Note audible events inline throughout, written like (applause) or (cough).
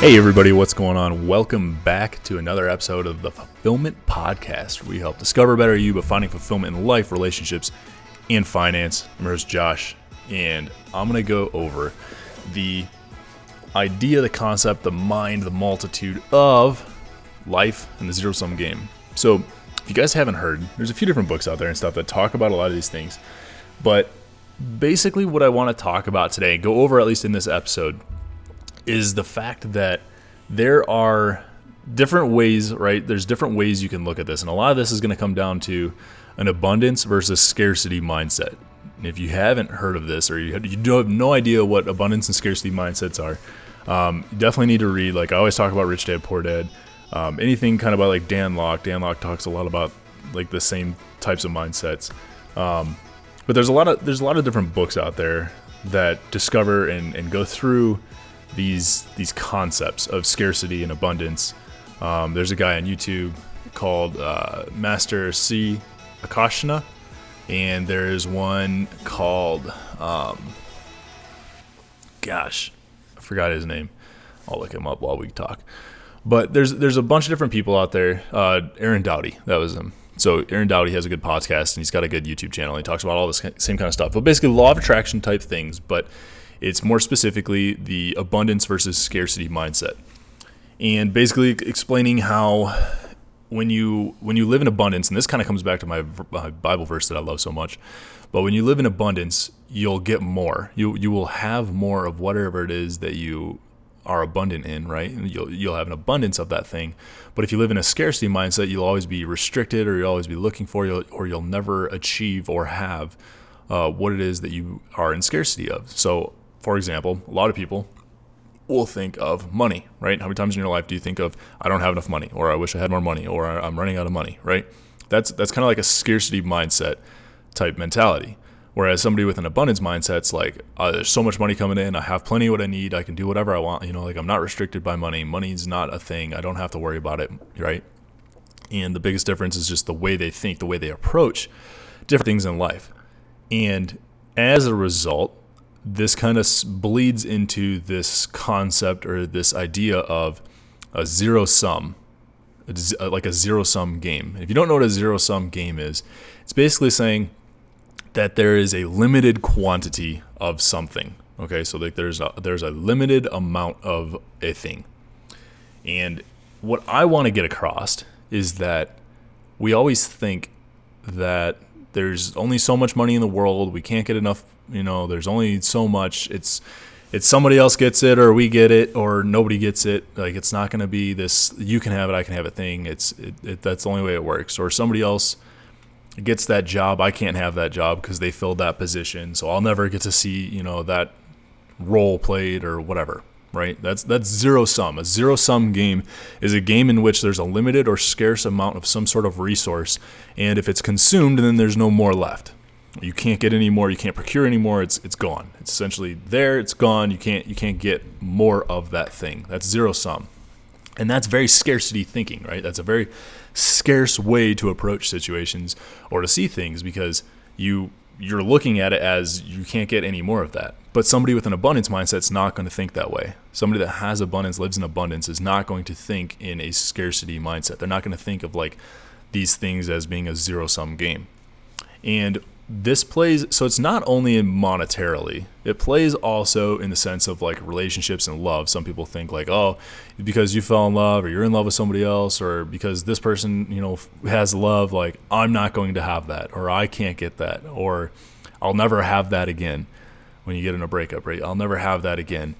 Hey, everybody, what's going on? Welcome back to another episode of the Fulfillment Podcast. We help discover better you by finding fulfillment in life, relationships, and finance. I'm your Josh, and I'm going to go over the idea, the concept, the mind, the multitude of life and the zero sum game. So, if you guys haven't heard, there's a few different books out there and stuff that talk about a lot of these things. But basically, what I want to talk about today, go over at least in this episode, is the fact that there are different ways, right? There's different ways you can look at this. And a lot of this is going to come down to an abundance versus scarcity mindset. And if you haven't heard of this or you you have no idea what abundance and scarcity mindsets are, um, you definitely need to read. Like I always talk about Rich Dad Poor Dad. Um, anything kind of about like Dan Lok. Dan Lok talks a lot about like the same types of mindsets. Um, but there's a lot of there's a lot of different books out there that discover and, and go through these these concepts of scarcity and abundance. Um, there's a guy on YouTube called uh, Master Sri Akarshana, and there's one called, um, gosh, I forgot his name. I'll look him up while we talk. But there's there's a bunch of different people out there. Uh, Aaron Doughty, that was him. So Aaron Doughty has a good podcast and he's got a good YouTube channel. He talks about all this same kind of stuff, but basically law of attraction type things. But it's more specifically the abundance versus scarcity mindset. And basically explaining how when you when you live in abundance, and this kind of comes back to my, my Bible verse that I love so much, but when you live in abundance, you'll get more. You you will have more of whatever it is that you are abundant in, right? And you'll you'll have an abundance of that thing. But if you live in a scarcity mindset, you'll always be restricted, or you'll always be looking for, or you'll never achieve or have uh, what it is that you are in scarcity of. So for example, a lot of people will think of money, right? How many times in your life do you think of I don't have enough money or I wish I had more money or I'm running out of money, right? That's that's kind of like a scarcity mindset type mentality. Whereas somebody with an abundance mindset's like, uh, there's so much money coming in, I have plenty of what I need, I can do whatever I want, you know, like I'm not restricted by money. Money's not a thing. I don't have to worry about it, right? And the biggest difference is just the way they think, the way they approach different things in life. And as a result, this kind of bleeds into this concept or this idea of a zero sum, uh, like a zero sum game. If you don't know what a zero sum game is, it's basically saying that there is a limited quantity of something. Okay, so like there's a, there's a limited amount of a thing, and what I want to get across is that we always think that there's only so much money in the world. We can't get enough you know, there's only so much. It's it's somebody else gets it or we get it or nobody gets it. Like it's not going to be this you can have it, I can have it thing. It's it, it, that's the only way it works. Or somebody else gets that job, I can't have that job because they filled that position. So I'll never get to see, you know, that role played or whatever, right? That's that's zero sum. A zero sum game is a game in which there's a limited or scarce amount of some sort of resource and if it's consumed then there's no more left you can't get any more you can't procure anymore it's it's gone. It's essentially there it's gone you can't you can't get more of that thing. That's zero sum. And that's very scarcity thinking right? That's a very scarce way to approach situations or to see things because you you're looking at it as you can't get any more of that. But somebody with an abundance mindset is not going to think that way. Somebody that has abundance lives in abundance is not going to think in a scarcity mindset. They're not going to think of like these things as being a zero sum game. And this plays so it's not only monetarily it plays also in the sense of like relationships and love. Some people think like oh because you fell in love or you're in love with somebody else or because this person you know has love like i'm not going to have that or i can't get that or i'll never have that again when you get in a breakup right? I'll never have that again.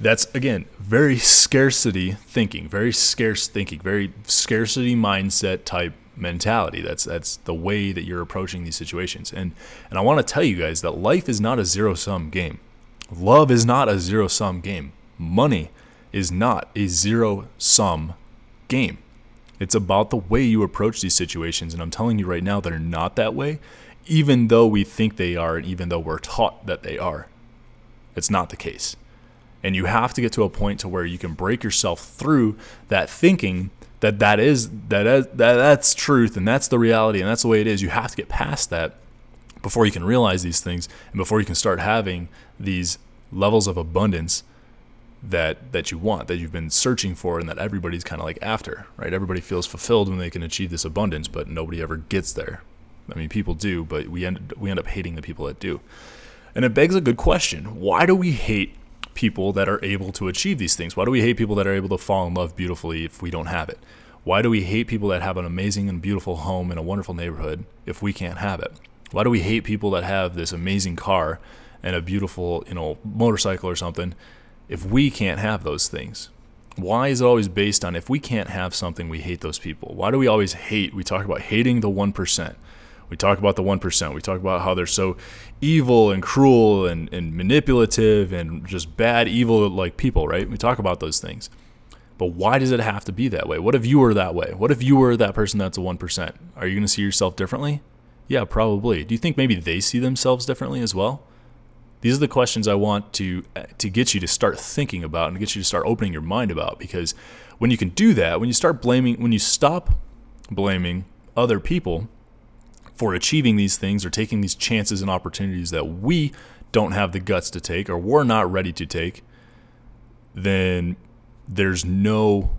That's again very scarcity thinking very scarce thinking very scarcity mindset type mentality. That's that's the way that you're approaching these situations. And and I want to tell you guys that life is not a zero sum game. Love is not a zero sum game. Money is not a zero sum game. It's about the way you approach these situations. And I'm telling you right now, they're not that way, even though we think they are, and even though we're taught that they are. It's not the case. And you have to get to a point to where you can break yourself through that thinking that that is that is, that that's truth and that's the reality and that's the way it is. You have to get past that before you can realize these things and before you can start having these levels of abundance that that you want, that you've been searching for, and that everybody's kind of like after, right? Everybody feels fulfilled when they can achieve this abundance, but nobody ever gets there. I mean, people do, but we end we end up hating the people that do. And it begs a good question: Why do we hate people that are able to achieve these things? Why do we hate people that are able to fall in love beautifully if we don't have it? Why do we hate people that have an amazing and beautiful home in a wonderful neighborhood if we can't have it? Why do we hate people that have this amazing car and a beautiful, you know, motorcycle or something if we can't have those things? Why is it always based on if we can't have something, we hate those people? Why do we always hate? We talk about hating the 1%. We talk about the 1%. We talk about how they're so evil and cruel and, and manipulative and just bad, evil like people, right? We talk about those things. But why does it have to be that way? What if you were that way? What if you were that person that's a 1%? Are you going to see yourself differently? Yeah, probably. Do you think maybe they see themselves differently as well? These are the questions I want to uh, to get you to start thinking about and get you to start opening your mind about because when you can do that, when you start blaming when you stop blaming other people for achieving these things or taking these chances and opportunities that we don't have the guts to take or we're not ready to take, then there's no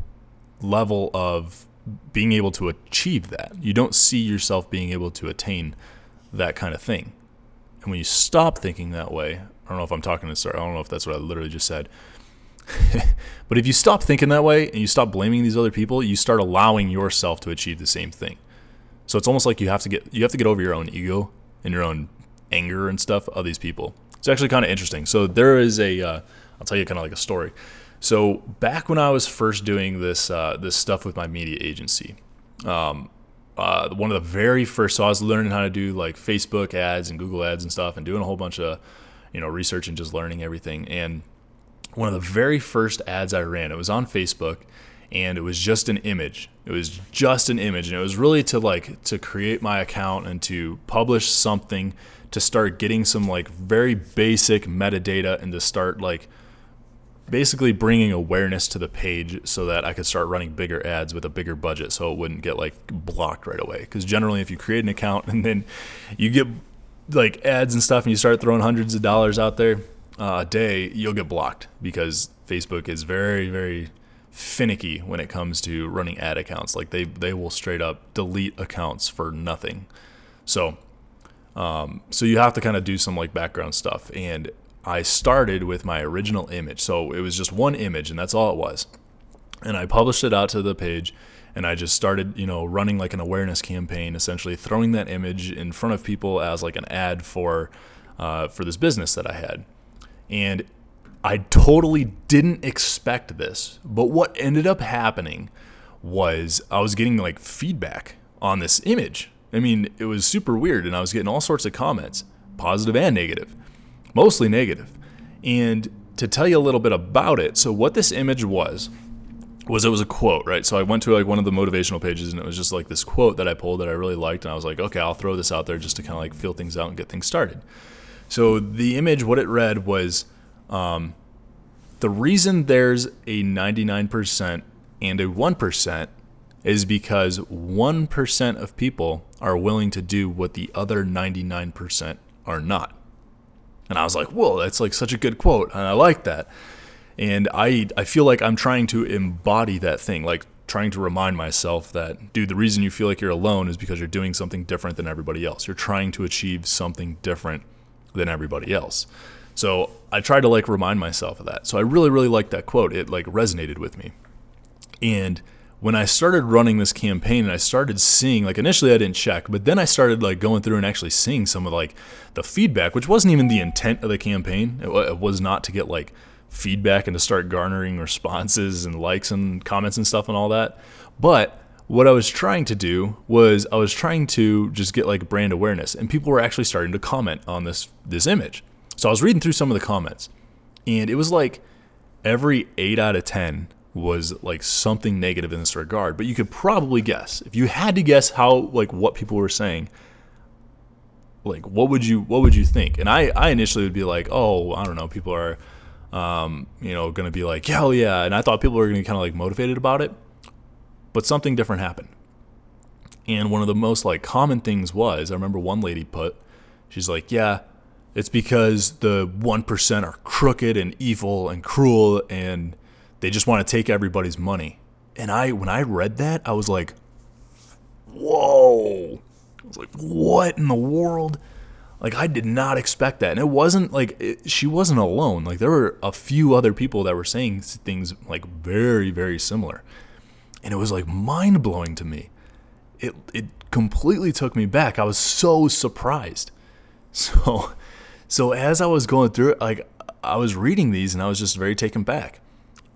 level of being able to achieve that. You don't see yourself being able to attain that kind of thing. And when you stop thinking that way, I don't know if I'm talking to sorry, I don't know if that's what I literally just said. (laughs) but if you stop thinking that way and you stop blaming these other people, you start allowing yourself to achieve the same thing. So it's almost like you have to get you have to get over your own ego and your own anger and stuff of these people. It's actually kind of interesting. So there is a, will uh, tell you kind of like a story. So back when I was first doing this uh, this stuff with my media agency, um, uh, one of the very first, so I was learning how to do like Facebook ads and Google ads and stuff, and doing a whole bunch of you know research and just learning everything. And one of the very first ads I ran, it was on Facebook, and it was just an image. It was just an image, and it was really to like to create my account and to publish something to start getting some like very basic metadata and to start like basically bringing awareness to the page so that I could start running bigger ads with a bigger budget so it wouldn't get like blocked right away. Because generally, if you create an account and then you get like ads and stuff and you start throwing hundreds of dollars out there uh, a day, you'll get blocked because Facebook is very, very finicky when it comes to running ad accounts. Like they, they will straight up delete accounts for nothing. So, um, so you have to kind of do some like background stuff. And I started with my original image. So it was just one image, and that's all it was. And I published it out to the page, and I just started, you know, running like an awareness campaign, essentially throwing that image in front of people as like an ad for uh, for this business that I had. And I totally didn't expect this, but what ended up happening was I was getting like feedback on this image. I mean, it was super weird, and I was getting all sorts of comments, positive and negative mostly negative. And to tell you a little bit about it, so what this image was was it was a quote, right? So I went to like one of the motivational pages and it was just like this quote that I pulled that I really liked and I was like, okay, I'll throw this out there just to kind of like feel things out and get things started. So the image, what it read was um, the reason there's a 99% and a 1% is because 1% of people are willing to do what the other 99% are not. And I was like, whoa, that's like such a good quote. And I like that. And I, I feel like I'm trying to embody that thing, like trying to remind myself that, dude, the reason you feel like you're alone is because you're doing something different than everybody else. You're trying to achieve something different than everybody else. So I tried to like remind myself of that. So I really, really liked that quote. It like resonated with me. And when I started running this campaign and I started seeing like initially I didn't check, but then I started like going through and actually seeing some of like the feedback, which wasn't even the intent of the campaign. It, it was not to get like feedback and to start garnering responses and likes and comments and stuff and all that. But what I was trying to do was I was trying to just get like brand awareness and people were actually starting to comment on this this image. So I was reading through some of the comments and it was like every 8 out of 10 was like something negative in this regard. But you could probably guess if you had to guess how like what people were saying. Like what would you what would you think? And I I initially would be like, oh I don't know, people are, um, you know, gonna be like, hell yeah, and I thought people were gonna be kind of like motivated about it, but something different happened. And one of the most like common things was I remember one lady put, she's like, yeah, It's because the 1% are crooked and evil and cruel and they just want to take everybody's money. And I when I read that, I was like, "Whoa." I was like, "What in the world?" Like I did not expect that. And it wasn't like it, she wasn't alone. Like there were a few other people that were saying things like very very similar. And it was like mind-blowing to me. It it completely took me back. I was so surprised. (laughs) So so as I was going through it, like I was reading these and I was just very taken back.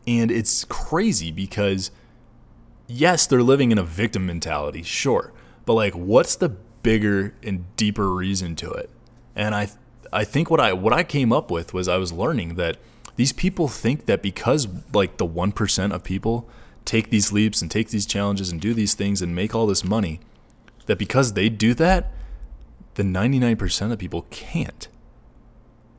And it's crazy because yes, they're living in a victim mentality, sure. But like what's the bigger and deeper reason to it? And I I think what I what I came up with was I was learning that these people think that because like the 1% of people take these leaps and take these challenges and do these things and make all this money that because they do that the 99% of people can't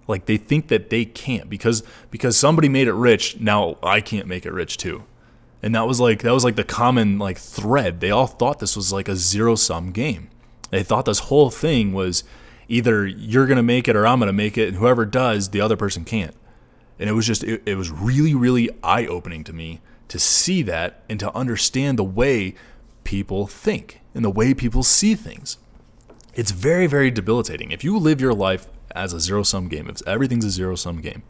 like they think that they can't because because somebody made it rich now i can't make it rich too. And that was like that was like the common like thread. They all thought this was like a zero sum game. They thought this whole thing was either you're going to make it or i'm going to make it and whoever does the other person can't. And it was just it, it was really really eye opening to me to see that and to understand the way people think and the way people see things. It's very very debilitating. If you live your life as a zero sum game, if everything's a zero sum game,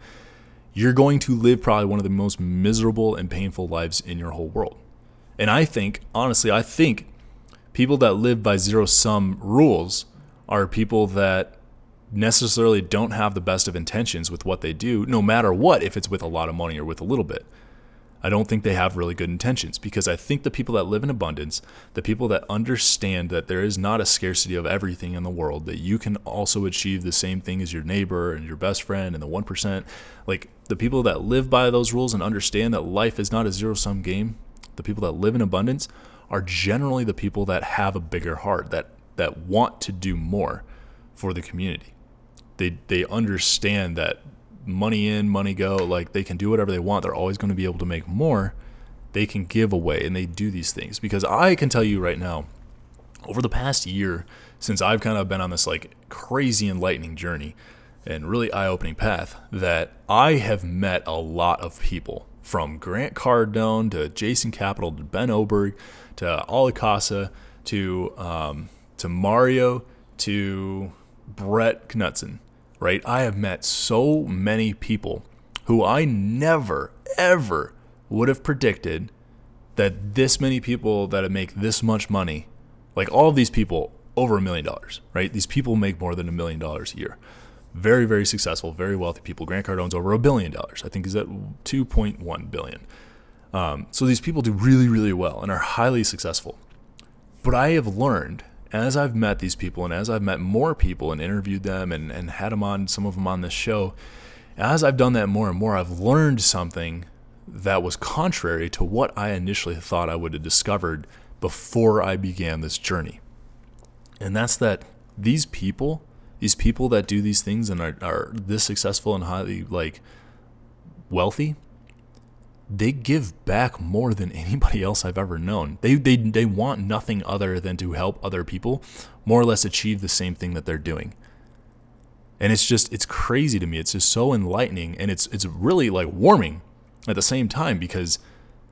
you're going to live probably one of the most miserable and painful lives in your whole world. And I think, honestly, I think people that live by zero sum rules are people that necessarily don't have the best of intentions with what they do, no matter what, if it's with a lot of money or with a little bit. I don't think they have really good intentions because I think the people that live in abundance, the people that understand that there is not a scarcity of everything in the world, that you can also achieve the same thing as your neighbor and your best friend and the 1%, like the people that live by those rules and understand that life is not a zero sum game, the people that live in abundance are generally the people that have a bigger heart, that that want to do more for the community. They they understand that money in, money go. Like they can do whatever they want. They're always going to be able to make more. They can give away and they do these things. Because I can tell you right now, over the past year, since I've kind of been on this like crazy enlightening journey and really eye opening path, that I have met a lot of people from Grant Cardone to Jason Capital to Ben Oberg to Alicasa to um, to Mario to Brett Knutson right? I have met so many people who I never, ever would have predicted that this many people that make this much money, like all of these people, over a million dollars, right? These people make more than a million dollars a year. Very, very successful, very wealthy people. Grant Cardone's over a billion dollars. I think he's at 2.1 billion. Um, so these people do really, really well and are highly successful. But I have learned as I've met these people and as I've met more people and interviewed them and, and had them on some of them on this show, as I've done that more and more, I've learned something that was contrary to what I initially thought I would have discovered before I began this journey. And that's that these people, these people that do these things and are, are this successful and highly like wealthy, they give back more than anybody else I've ever known. They, they, they want nothing other than to help other people more or less achieve the same thing that they're doing. And it's just, it's crazy to me. It's just so enlightening and it's, it's really like warming at the same time because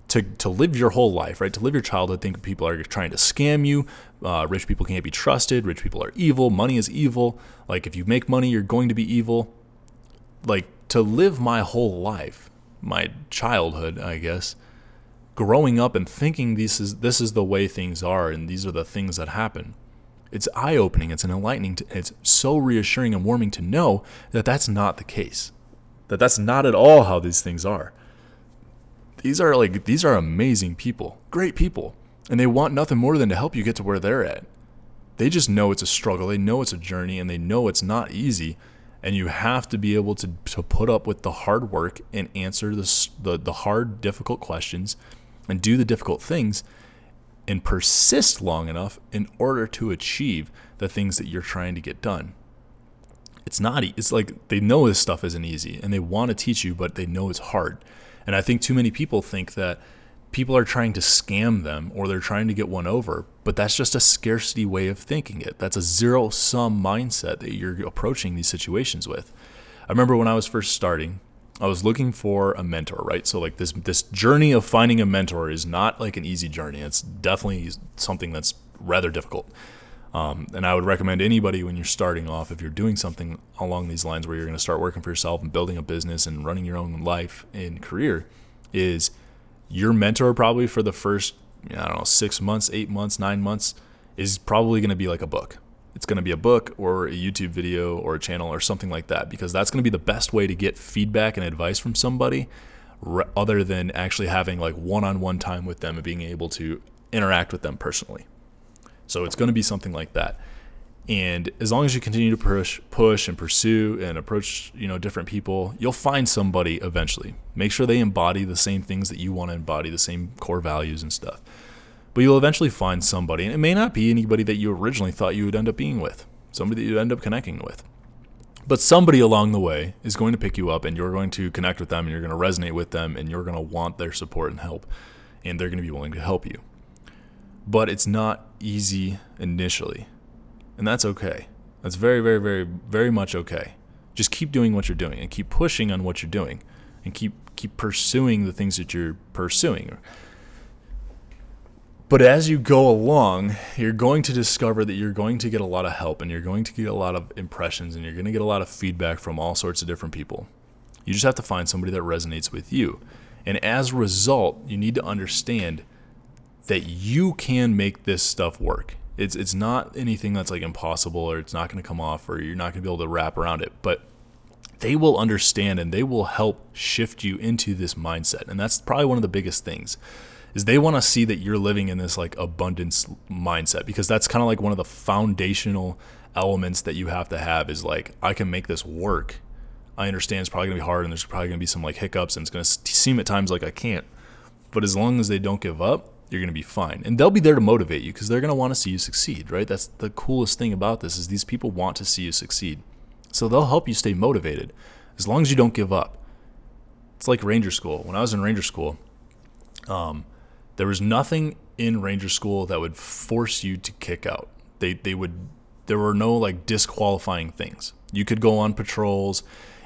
to, to live your whole life, right? To live your childhood, think people are trying to scam you. Uh, rich people can't be trusted. Rich people are evil. Money is evil. Like if you make money, you're going to be evil. Like to live my whole life my childhood, I guess, growing up and thinking this is this is the way things are and these are the things that happen. It's eye-opening, it's an enlightening, to, it's so reassuring and warming to know that that's not the case. That that's not at all how these things are. These are like these are amazing people, great people, and they want nothing more than to help you get to where they're at. They just know it's a struggle, they know it's a journey and they know it's not easy and you have to be able to, to put up with the hard work and answer the, the, the hard, difficult questions and do the difficult things and persist long enough in order to achieve the things that you're trying to get done. It's not, it's like they know this stuff isn't easy and they want to teach you, but they know it's hard. And I think too many people think that people are trying to scam them or they're trying to get one over, but that's just a scarcity way of thinking it. That's a zero sum mindset that you're approaching these situations with. I remember when I was first starting, I was looking for a mentor, right? So like this this journey of finding a mentor is not like an easy journey. It's definitely something that's rather difficult. Um, and I would recommend anybody when you're starting off, if you're doing something along these lines where you're going to start working for yourself and building a business and running your own life and career, is your mentor probably for the first, I don't know, six months, eight months, nine months is probably going to be like a book. It's going to be a book or a YouTube video or a channel or something like that because that's going to be the best way to get feedback and advice from somebody other than actually having like one on one time with them and being able to interact with them personally. So it's going to be something like that. And as long as you continue to push, push and pursue and approach, you know, different people, you'll find somebody eventually. Make sure they embody the same things that you want to embody, the same core values and stuff. But you'll eventually find somebody, and it may not be anybody that you originally thought you would end up being with, somebody that you end up connecting with. But somebody along the way is going to pick you up and you're going to connect with them and you're going to resonate with them and you're going to want their support and help and they're going to be willing to help you. But it's not easy initially and that's okay. That's very, very, very, very much okay. Just keep doing what you're doing and keep pushing on what you're doing and keep keep pursuing the things that you're pursuing. But as you go along, you're going to discover that you're going to get a lot of help and you're going to get a lot of impressions and you're going to get a lot of feedback from all sorts of different people. You just have to find somebody that resonates with you. And as a result, you need to understand that you can make this stuff work. It's it's not anything that's like impossible or it's not going to come off or you're not going to be able to wrap around it, but they will understand and they will help shift you into this mindset. And that's probably one of the biggest things is they want to see that you're living in this like abundance mindset because that's kind of like one of the foundational elements that you have to have is like I can make this work. I understand it's probably going to be hard and there's probably going to be some like hiccups and it's going to seem at times like I can't. But as long as they don't give up, you're going to be fine. And they'll be there to motivate you because they're going to want to see you succeed, right? That's the coolest thing about this is these people want to see you succeed. So they'll help you stay motivated as long as you don't give up. It's like Ranger School. When I was in Ranger School, um, there was nothing in Ranger School that would force you to kick out. They they would there were no like disqualifying things. You could go on patrols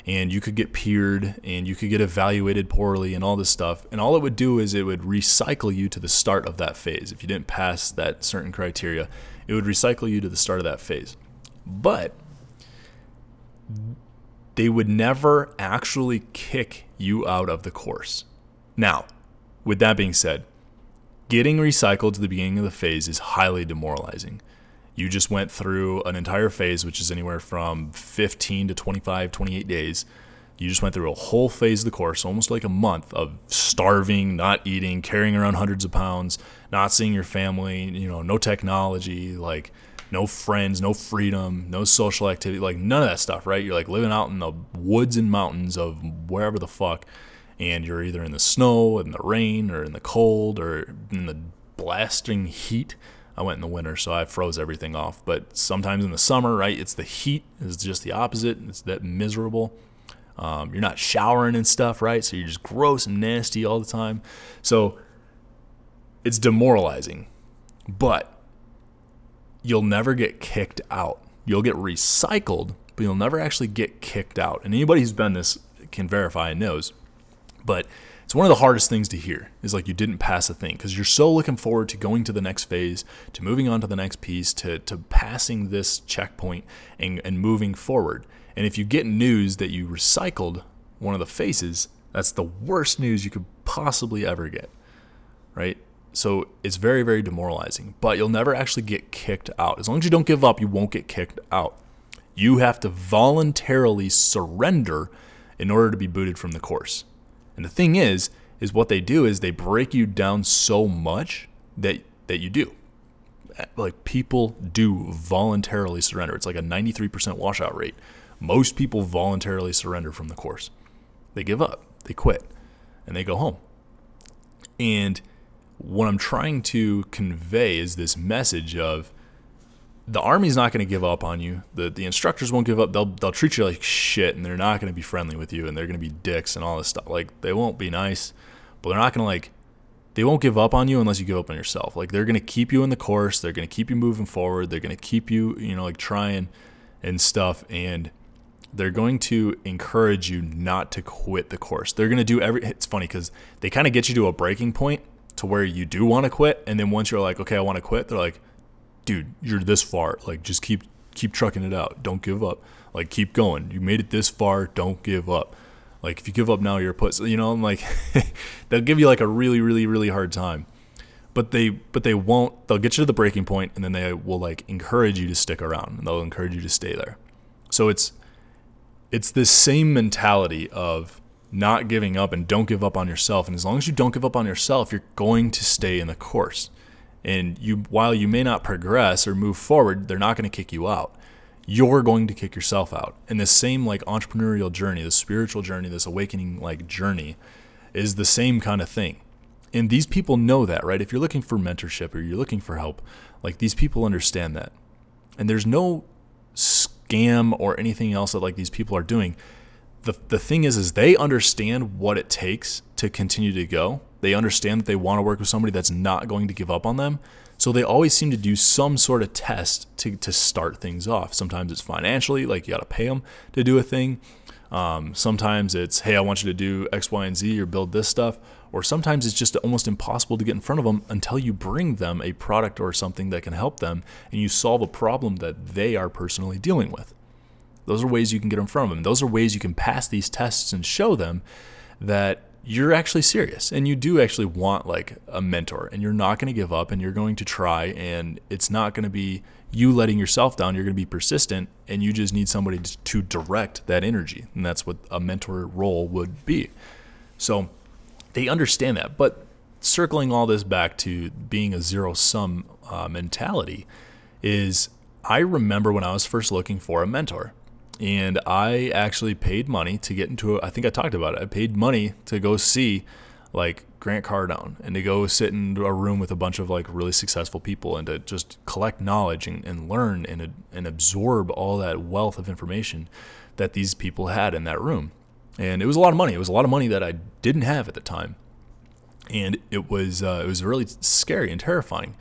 and you could get peered and you could get evaluated poorly and all this stuff. And all it would do is it would recycle you to the start of that phase. If you didn't pass that certain criteria, it would recycle you to the start of that phase. But they would never actually kick you out of the course. Now, with that being said, getting recycled to the beginning of the phase is highly demoralizing you just went through an entire phase, which is anywhere from 15 to 25, 28 days. You just went through a whole phase of the course, almost like a month of starving, not eating, carrying around hundreds of pounds, not seeing your family, you know, no technology, like no friends, no freedom, no social activity, like none of that stuff, right? You're like living out in the woods and mountains of wherever the fuck, and you're either in the snow, in the rain, or in the cold, or in the blasting heat I went in the winter, so I froze everything off. But sometimes in the summer, right, it's the heat is just the opposite. It's that miserable. Um, you're not showering and stuff, right? So you're just gross and nasty all the time. So it's demoralizing, but you'll never get kicked out. You'll get recycled, but you'll never actually get kicked out. And anybody who's been this can verify and knows. But it's one of the hardest things to hear is like you didn't pass a thing because you're so looking forward to going to the next phase, to moving on to the next piece, to, to passing this checkpoint and, and moving forward. And if you get news that you recycled one of the faces, that's the worst news you could possibly ever get, right? So it's very, very demoralizing, but you'll never actually get kicked out. As long as you don't give up, you won't get kicked out. You have to voluntarily surrender in order to be booted from the course. And the thing is, is what they do is they break you down so much that that you do. Like people do voluntarily surrender. It's like a 93% washout rate. Most people voluntarily surrender from the course. They give up, they quit, and they go home. And what I'm trying to convey is this message of the army's not going to give up on you. The the instructors won't give up. They'll they'll treat you like shit, and they're not going to be friendly with you, and they're going to be dicks and all this stuff. Like they won't be nice, but they're not going to like they won't give up on you unless you give up on yourself. Like they're going to keep you in the course, they're going to keep you moving forward, they're going to keep you, you know, like trying and stuff and they're going to encourage you not to quit the course. They're going to do every it's funny cuz they kind of get you to a breaking point to where you do want to quit and then once you're like, "Okay, I want to quit." They're like, "Dude, you're this far. Like just keep keep trucking it out. Don't give up. Like keep going. You made it this far. Don't give up." Like if you give up now, you're put. You know, I'm like (laughs) they'll give you like a really, really, really hard time. But they, but they won't. They'll get you to the breaking point, and then they will like encourage you to stick around, and they'll encourage you to stay there. So it's, it's this same mentality of not giving up and don't give up on yourself. And as long as you don't give up on yourself, you're going to stay in the course. And you, while you may not progress or move forward, they're not going to kick you out you're going to kick yourself out. And the same like entrepreneurial journey, the spiritual journey, this awakening like journey is the same kind of thing. And these people know that, right? If you're looking for mentorship or you're looking for help, like these people understand that. And there's no scam or anything else that like these people are doing. The, the thing is is they understand what it takes to continue to go. They understand that they want to work with somebody that's not going to give up on them. So they always seem to do some sort of test to, to start things off. Sometimes it's financially, like you got to pay them to do a thing. Um, sometimes it's, hey, I want you to do X, Y, and Z or build this stuff. Or sometimes it's just almost impossible to get in front of them until you bring them a product or something that can help them and you solve a problem that they are personally dealing with. Those are ways you can get in front of them. Those are ways you can pass these tests and show them that you're actually serious and you do actually want like a mentor and you're not going to give up and you're going to try and it's not going to be you letting yourself down you're going to be persistent and you just need somebody to direct that energy and that's what a mentor role would be. So they understand that but circling all this back to being a zero sum uh, mentality is i remember when i was first looking for a mentor and I actually paid money to get into. I think I talked about it. I paid money to go see like Grant Cardone and to go sit in a room with a bunch of like really successful people and to just collect knowledge and, and learn and and absorb all that wealth of information that these people had in that room. And it was a lot of money. It was a lot of money that I didn't have at the time, and it was uh, it was really scary and terrifying.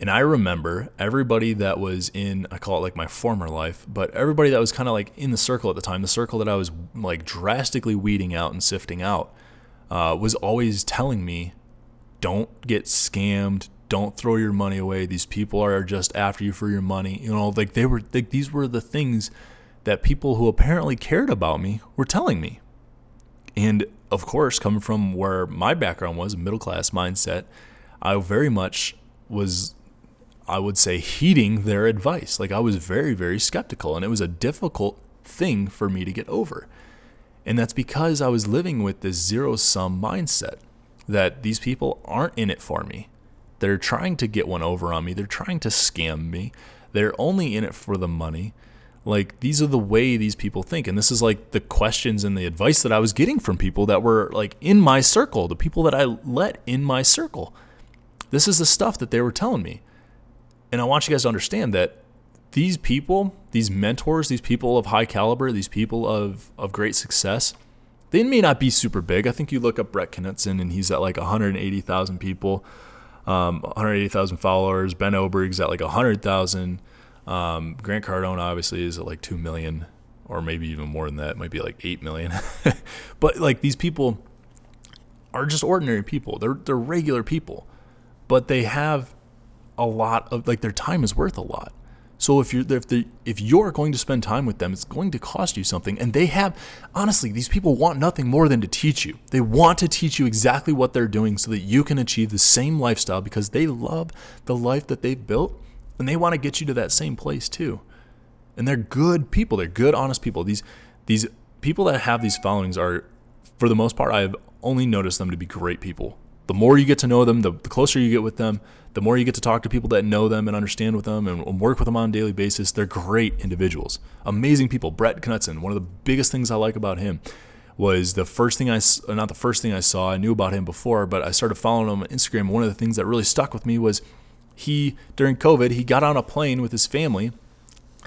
And I remember everybody that was in, I call it like my former life, but everybody that was kind of like in the circle at the time, the circle that I was like drastically weeding out and sifting out, uh, was always telling me, don't get scammed. Don't throw your money away. These people are just after you for your money. You know, like they were, like these were the things that people who apparently cared about me were telling me. And of course, coming from where my background was, middle class mindset, I very much was I would say, heeding their advice. Like I was very, very skeptical, and it was a difficult thing for me to get over. And that's because I was living with this zero sum mindset that these people aren't in it for me. They're trying to get one over on me, they're trying to scam me, they're only in it for the money. Like these are the way these people think. And this is like the questions and the advice that I was getting from people that were like in my circle, the people that I let in my circle. This is the stuff that they were telling me. And I want you guys to understand that these people, these mentors, these people of high caliber, these people of, of great success, they may not be super big. I think you look up Brett Knutson and he's at like 180,000 people, um, 180,000 followers. Ben Oberg's at like 100,000. Um, Grant Cardone obviously is at like 2 million or maybe even more than that. It might be like 8 million. (laughs) but like these people are just ordinary people. They're, they're regular people, but they have a lot of like their time is worth a lot. So if you're if the if you're going to spend time with them, it's going to cost you something. And they have honestly, these people want nothing more than to teach you. They want to teach you exactly what they're doing so that you can achieve the same lifestyle because they love the life that they've built and they want to get you to that same place too. And they're good people. They're good, honest people. These these people that have these followings are for the most part I've only noticed them to be great people. The more you get to know them, the, the closer you get with them, the more you get to talk to people that know them and understand with them and, work with them on a daily basis, they're great individuals, amazing people. Brett Knutson, one of the biggest things I like about him was the first thing I, not the first thing I saw, I knew about him before, but I started following him on Instagram. One of the things that really stuck with me was he, during COVID, he got on a plane with his family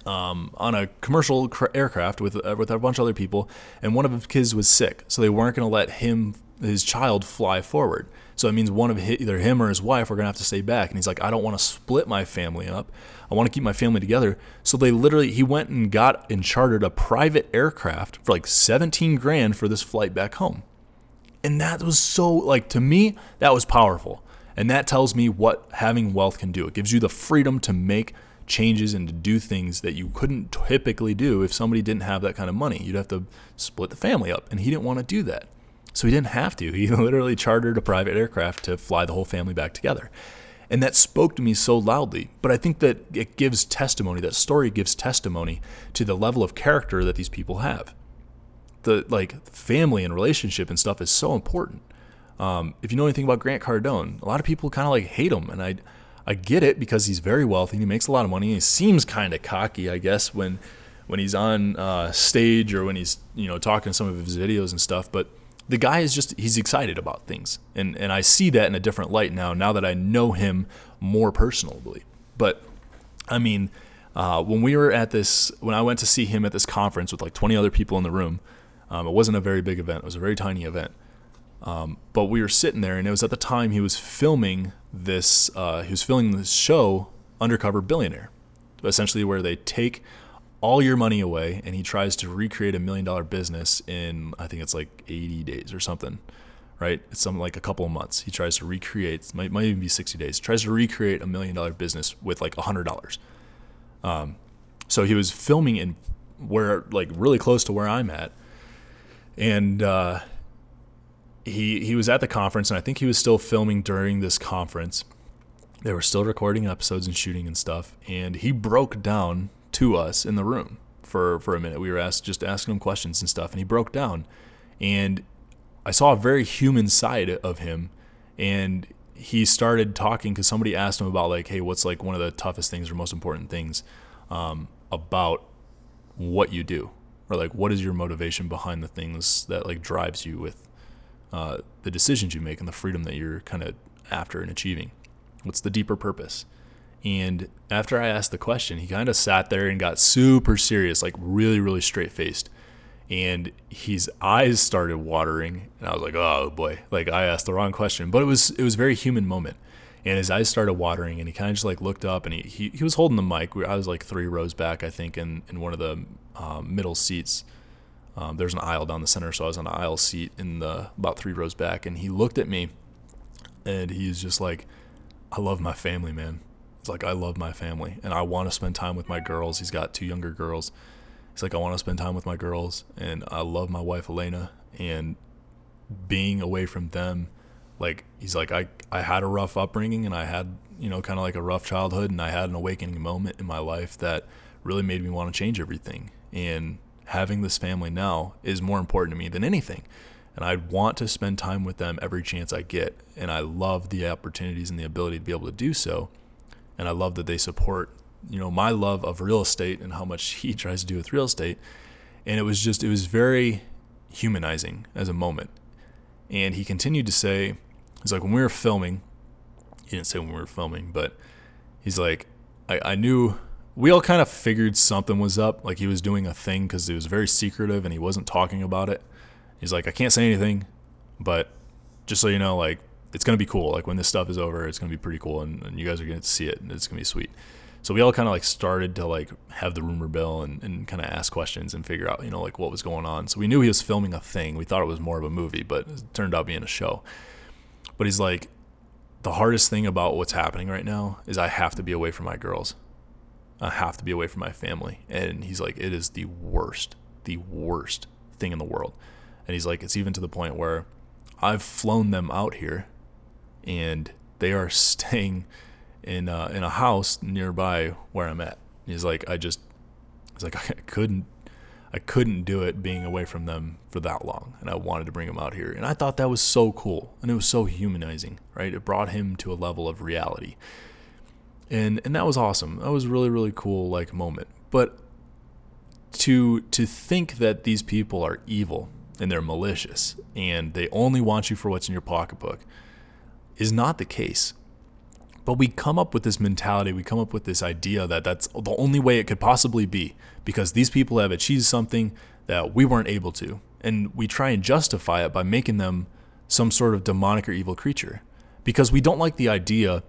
um, on a commercial aircraft with uh, with a bunch of other people, and one of his kids was sick, so they weren't going to let him his child fly forward. So it means one of his, either him or his wife are going to have to stay back. And he's like, I don't want to split my family up. I want to keep my family together. So they literally, he went and got and chartered a private aircraft for like 17 grand for this flight back home. And that was so, like, to me, that was powerful. And that tells me what having wealth can do. It gives you the freedom to make changes and to do things that you couldn't typically do if somebody didn't have that kind of money. You'd have to split the family up. And he didn't want to do that. So he didn't have to. (laughs) He literally chartered a private aircraft to fly the whole family back together. And that spoke to me so loudly. But I think that it gives testimony, that story gives testimony to the level of character that these people have the like family and relationship and stuff is so important. Um, if you know anything about Grant Cardone, a lot of people kind of like hate him, and I I get it because he's very wealthy and he makes a lot of money. And he seems kind of cocky, I guess, when when he's on uh, stage or when he's you know talking some of his videos and stuff. But the guy is just he's excited about things, and and I see that in a different light now. Now that I know him more personally, but I mean. Uh, when we were at this, when I went to see him at this conference with like 20 other people in the room, um, it wasn't a very big event. It was a very tiny event. Um, but we were sitting there, and it was at the time he was filming this. Uh, he was filming this show, Undercover Billionaire, essentially where they take all your money away, and he tries to recreate a million dollar business in I think it's like 80 days or something, right? It's something like a couple of months. He tries to recreate, might, might even be 60 days. Tries to recreate a million dollar business with like a hundred dollars. Um, so he was filming in where like really close to where I'm at, and uh, he he was at the conference, and I think he was still filming during this conference. They were still recording episodes and shooting and stuff, and he broke down to us in the room for for a minute. We were asked just asking him questions and stuff, and he broke down, and I saw a very human side of him, and he started talking because somebody asked him about like, hey, what's like one of the toughest things or most important things um, about what you do? Or like what is your motivation behind the things that like drives you with uh, the decisions you make and the freedom that you're kind of after and achieving? What's the deeper purpose and after i asked the question he kind of sat there and got super serious like really really straight faced and his eyes started watering and i was like oh boy. Like i asked the wrong question but it was it was a very human moment. And his eyes started watering and he kind of just like looked up and he, he, he was holding the mic. I was like three rows back i think in, in one of the um, middle seats. Um, there's an aisle down the center so i was on an aisle seat in the about three rows back and he looked at me and he's just like i love my family man it's like i love my family and i want to spend time with my girls. He's got two younger girls. He's like i want to spend time with my girls and i love my wife elena and being away from them like he's like I I had a rough upbringing and I had you know kind of like a rough childhood and I had an awakening moment in my life that really made me want to change everything. And having this family now is more important to me than anything and I want to spend time with them every chance I get and I love the opportunities and the ability to be able to do so and I love that they support you know my love of real estate and how much (laughs) he tries to do with real estate and it was just it was very humanizing as a moment and he continued to say He's like, when we were filming, he didn't say when we were filming, but he's like, I, I knew we all kind of figured something was up. Like he was doing a thing because it was very secretive and he wasn't talking about it. He's like, I can't say anything, but just so you know, like it's gonna be cool. Like when this stuff is over, it's gonna be pretty cool, and, and you guys are gonna see it, and it's gonna be sweet. So we all kind of like started to like have the rumor bill and, and kind of ask questions and figure out, you know, like what was going on. So we knew he was filming a thing. We thought it was more of a movie, but it turned out being a show. But he's like, the hardest thing about what's happening right now is I have to be away from my girls. I have to be away from my family. And he's like, it is the worst, the worst thing in the world. And he's like, it's even to the point where I've flown them out here and they are (laughs) staying in uh, in a house nearby where I'm at. He's like, I just, he's like, (laughs) I couldn't I couldn't do it being away from them for that long, and I wanted to bring him out here. And I thought that was so cool, and it was so humanizing, right? It brought him to a level of reality, and and that was awesome. That was really really cool, like moment. But to to think that these people are evil and they're malicious and they only want you for what's in your pocketbook is not the case. But we come up with this mentality, we come up with this idea that that's the only way it could possibly be because these people have achieved something that we weren't able to. And we try and justify it by making them some sort of demonic or evil creature. because we don't like the idea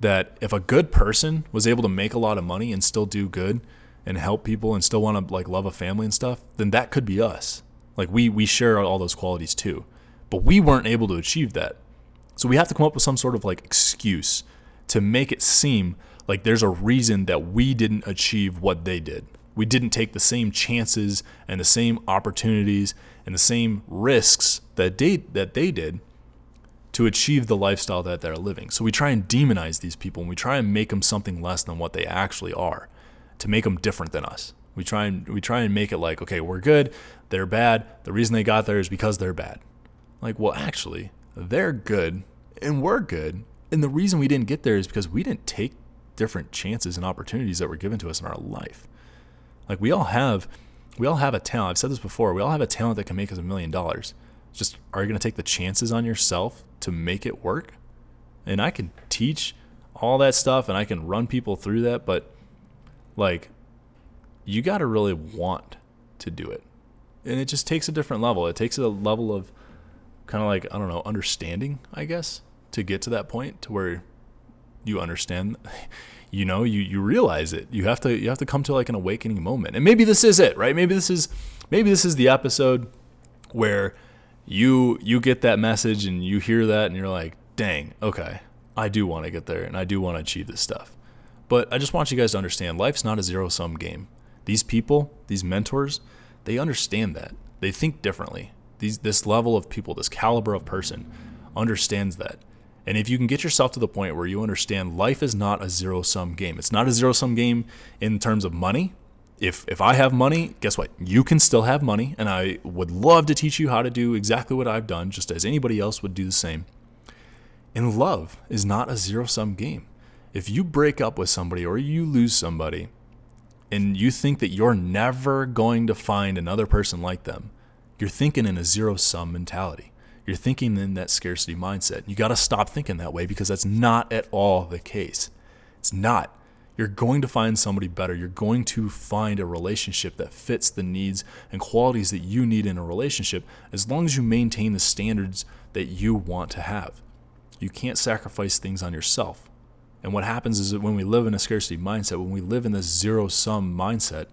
that if a good person was able to make a lot of money and still do good and help people and still want to like love a family and stuff, then that could be us. Like we we share all those qualities too. But we weren't able to achieve that. So we have to come up with some sort of like excuse to make it seem like there's a reason that we didn't achieve what they did. We didn't take the same chances and the same opportunities and the same risks that they that they did to achieve the lifestyle that they're living. So we try and demonize these people and we try and make them something less than what they actually are to make them different than us. We try and we try and make it like, okay, we're good, they're bad. The reason they got there is because they're bad. Like, well, actually, they're good and we're good. And the reason we didn't get there is because we didn't take different chances and opportunities that were given to us in our life. Like we all have we all have a talent. I've said this before. We all have a talent that can make us a million dollars. Just are you going to take the chances on yourself to make it work. And I can teach all that stuff and I can run people through that, but like you got to really want to do it. And it just takes a different level. It takes a level of kind of like, I don't know, understanding, I guess, to get to that point to where you understand (laughs) you know you you realize it you have to you have to come to like an awakening moment and maybe this is it right maybe this is maybe this is the episode where you you get that message and you hear that and you're like, dang, okay, I do want to get there and I do want to achieve this stuff. But I just want you guys to understand life's not a zero sum game. These people, these mentors, they understand that. They think differently. These this level of people, this caliber of person understands that. And if you can get yourself to the point where you understand life is not a zero sum game. It's not a zero sum game in terms of money if if I have money, guess what? You can still have money, and I would love to teach you how to do exactly what I've done, just as anybody else would do the same. And love is not a zero sum game. If you break up with somebody or you lose somebody, and you think that you're never going to find another person like them, you're thinking in a zero sum mentality. You're thinking in that scarcity mindset. You got to stop thinking that way because that's not at all the case. It's not you're going to find somebody better. You're going to find a relationship that fits the needs and qualities that you need in a relationship as long as you maintain the standards that you want to have. You can't sacrifice things on yourself. And what happens is that when we live in a scarcity mindset, when we live in this zero sum mindset,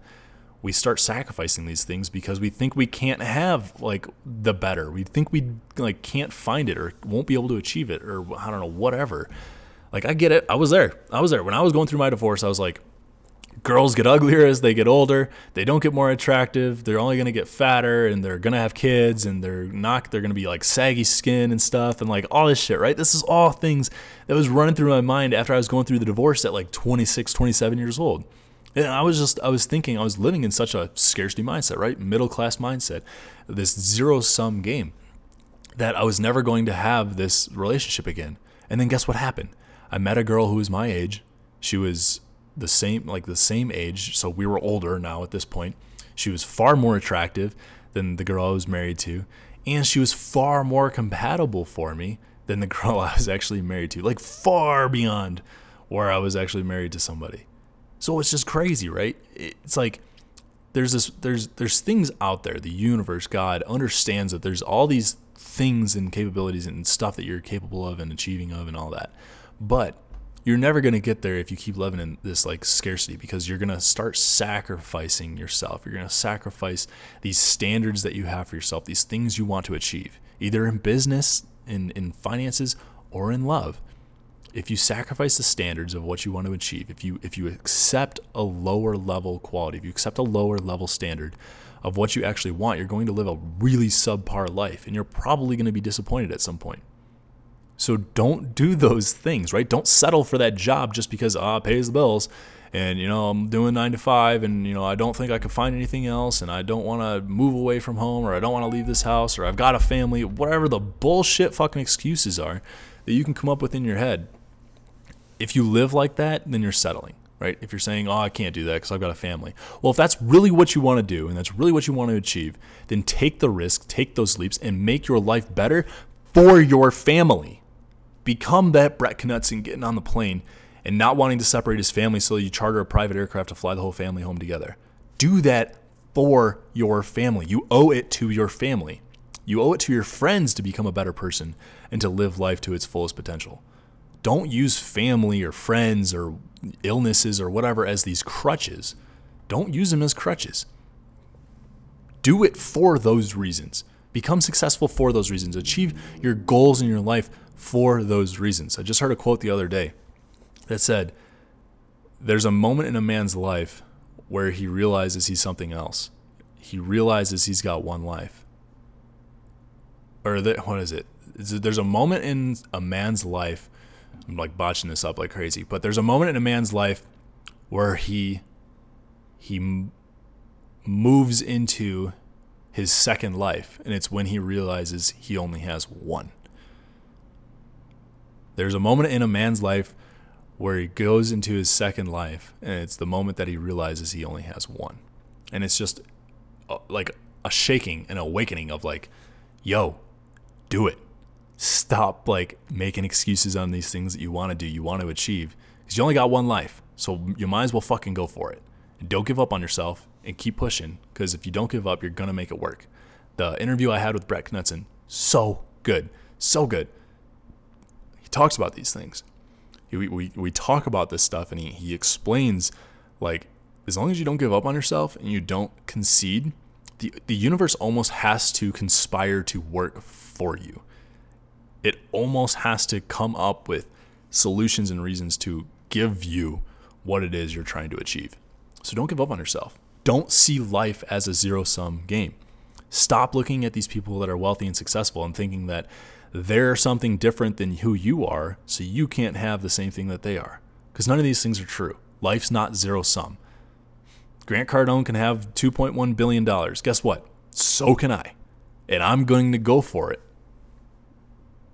we start sacrificing these things because we think we can't have like the better. We think we like can't find it or won't be able to achieve it or I don't know whatever. Like I get it. I was there. I was there when I was going through my divorce. I was like, girls get uglier as they get older. They don't get more attractive. They're only gonna get fatter, and they're gonna have kids, and they're not. They're gonna be like saggy skin and stuff, and like all this shit. Right? This is all things that was running through my mind after I was going through the divorce at like 26, 27 years old. And I was just, I was thinking, I was living in such a scarcity mindset, right? Middle class mindset, this zero sum game that I was never going to have this relationship again. And then guess what happened? I met a girl who was my age. She was the same, like the same age. So we were older now at this point. She was far more attractive than the girl I was married to. And she was far more compatible for me than the (laughs) girl I was actually married to. Like far beyond where I was actually married to somebody. So it's just crazy, right? It's like there's this there's there's things out there. The universe, God understands that there's all these things and capabilities and stuff that you're capable of and achieving of and all that. But you're never going to get there if you keep living in this like scarcity because you're going to start sacrificing yourself. You're going to sacrifice these standards that you have for yourself, these things you want to achieve, either in business, in, in finances, or in love. If you sacrifice the standards of what you want to achieve, if you if you accept a lower level quality, if you accept a lower level standard of what you actually want, you're going to live a really subpar life and you're probably going to be disappointed at some point. So don't do those things, right? Don't settle for that job just because ah, pays the bills and you know I'm doing 9 to 5 and you know I don't think I can find anything else and I don't want to move away from home or I don't want to leave this house or I've got a family, whatever the bullshit fucking excuses are that you can come up with in your head. If you live like that, then you're settling, right? If you're saying, "Oh, I can't do that because I've got a family." Well, if that's really what you want to do and that's really what you want to achieve, then take the risk, take those leaps and make your life better for your family become that Brett Knutson getting on the plane and not wanting to separate his family so you charter a private aircraft to fly the whole family home together. Do that for your family. You owe it to your family. You owe it to your friends to become a better person and to live life to its fullest potential. Don't use family or friends or illnesses or whatever as these crutches. Don't use them as crutches. Do it for those reasons. Become successful for those reasons. Achieve your goals in your life for those reasons. I just heard a quote the other day that said, There's a moment in a man's life where he realizes he's something else. He realizes he's got one life. Or that, what is it? There's a moment in a man's life. I'm like botching this up like crazy, but there's a moment in a man's life where he he moves into his second life, and it's when he realizes he only has one. There's a moment in a man's life where he goes into his second life, and it's the moment that he realizes he only has one. And it's just a, like a shaking and awakening of like, yo, do it. Stop like making excuses on these things that you want to do, you want to achieve, because you only got one life. So you might as well fucking go for it. And don't give up on yourself and keep pushing, because if you don't give up, you're gonna make it work. The interview I had with Brett Knutson, so good, so good. He talks about these things. We, we, we talk about this stuff, and he, he explains like as long as you don't give up on yourself and you don't concede, the, the universe almost has to conspire to work for you. It almost has to come up with solutions and reasons to give you what it is you're trying to achieve. So don't give up on yourself. Don't see life as a zero sum game. Stop looking at these people that are wealthy and successful and thinking that they're something different than who you are, so you can't have the same thing that they are. Because none of these things are true. Life's not zero sum. Grant Cardone can have $2.1 billion. Guess what? So can I. And I'm going to go for it.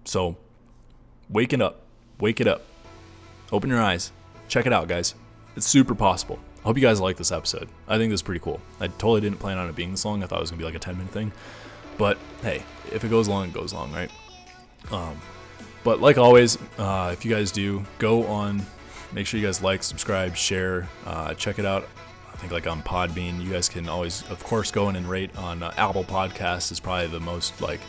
So, wake it up. Wake it up. Open your eyes. Check it out, guys. It's super possible. I hope you guys like this episode. I think this is pretty cool. I totally didn't plan on it being this long. I thought it was going to be like a 10 minute thing. But hey, if it goes long, it goes long, right? Um, but like always, uh, if you guys do, go on, make sure you guys like, subscribe, share, uh, check it out I think like on Podbean, you guys can always, of course, go in and rate on uh, Apple Podcasts is probably the most like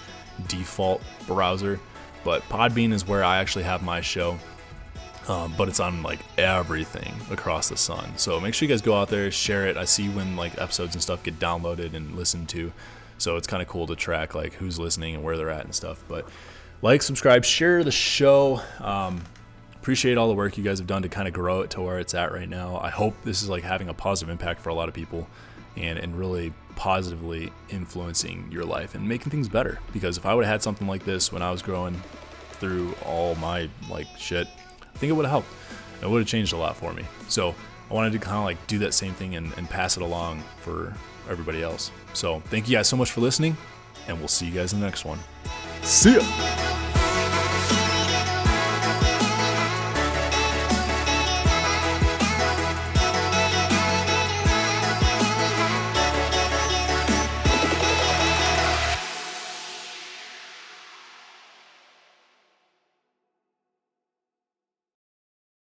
default browser, but Podbean is where I actually have my show. Um, but it's on like everything across the sun. So make sure you guys go out there, share it. I see when like episodes and stuff get downloaded and listened to. So it's kind of cool to track like who's listening and where they're at and stuff. But like, subscribe, share the show. Um, appreciate all the work you guys have done to kind of grow it to where it's at right now. I hope this is like having a positive impact for a lot of people and, and really positively influencing your life and making things better. Because if I would have had something like this when I was growing through all my like shit, I think it would have helped. It would have changed a lot for me. So I wanted to kind of like do that same thing and, and pass it along for everybody else. So thank you guys so much for listening, and we'll see you guys in the next one. See ya!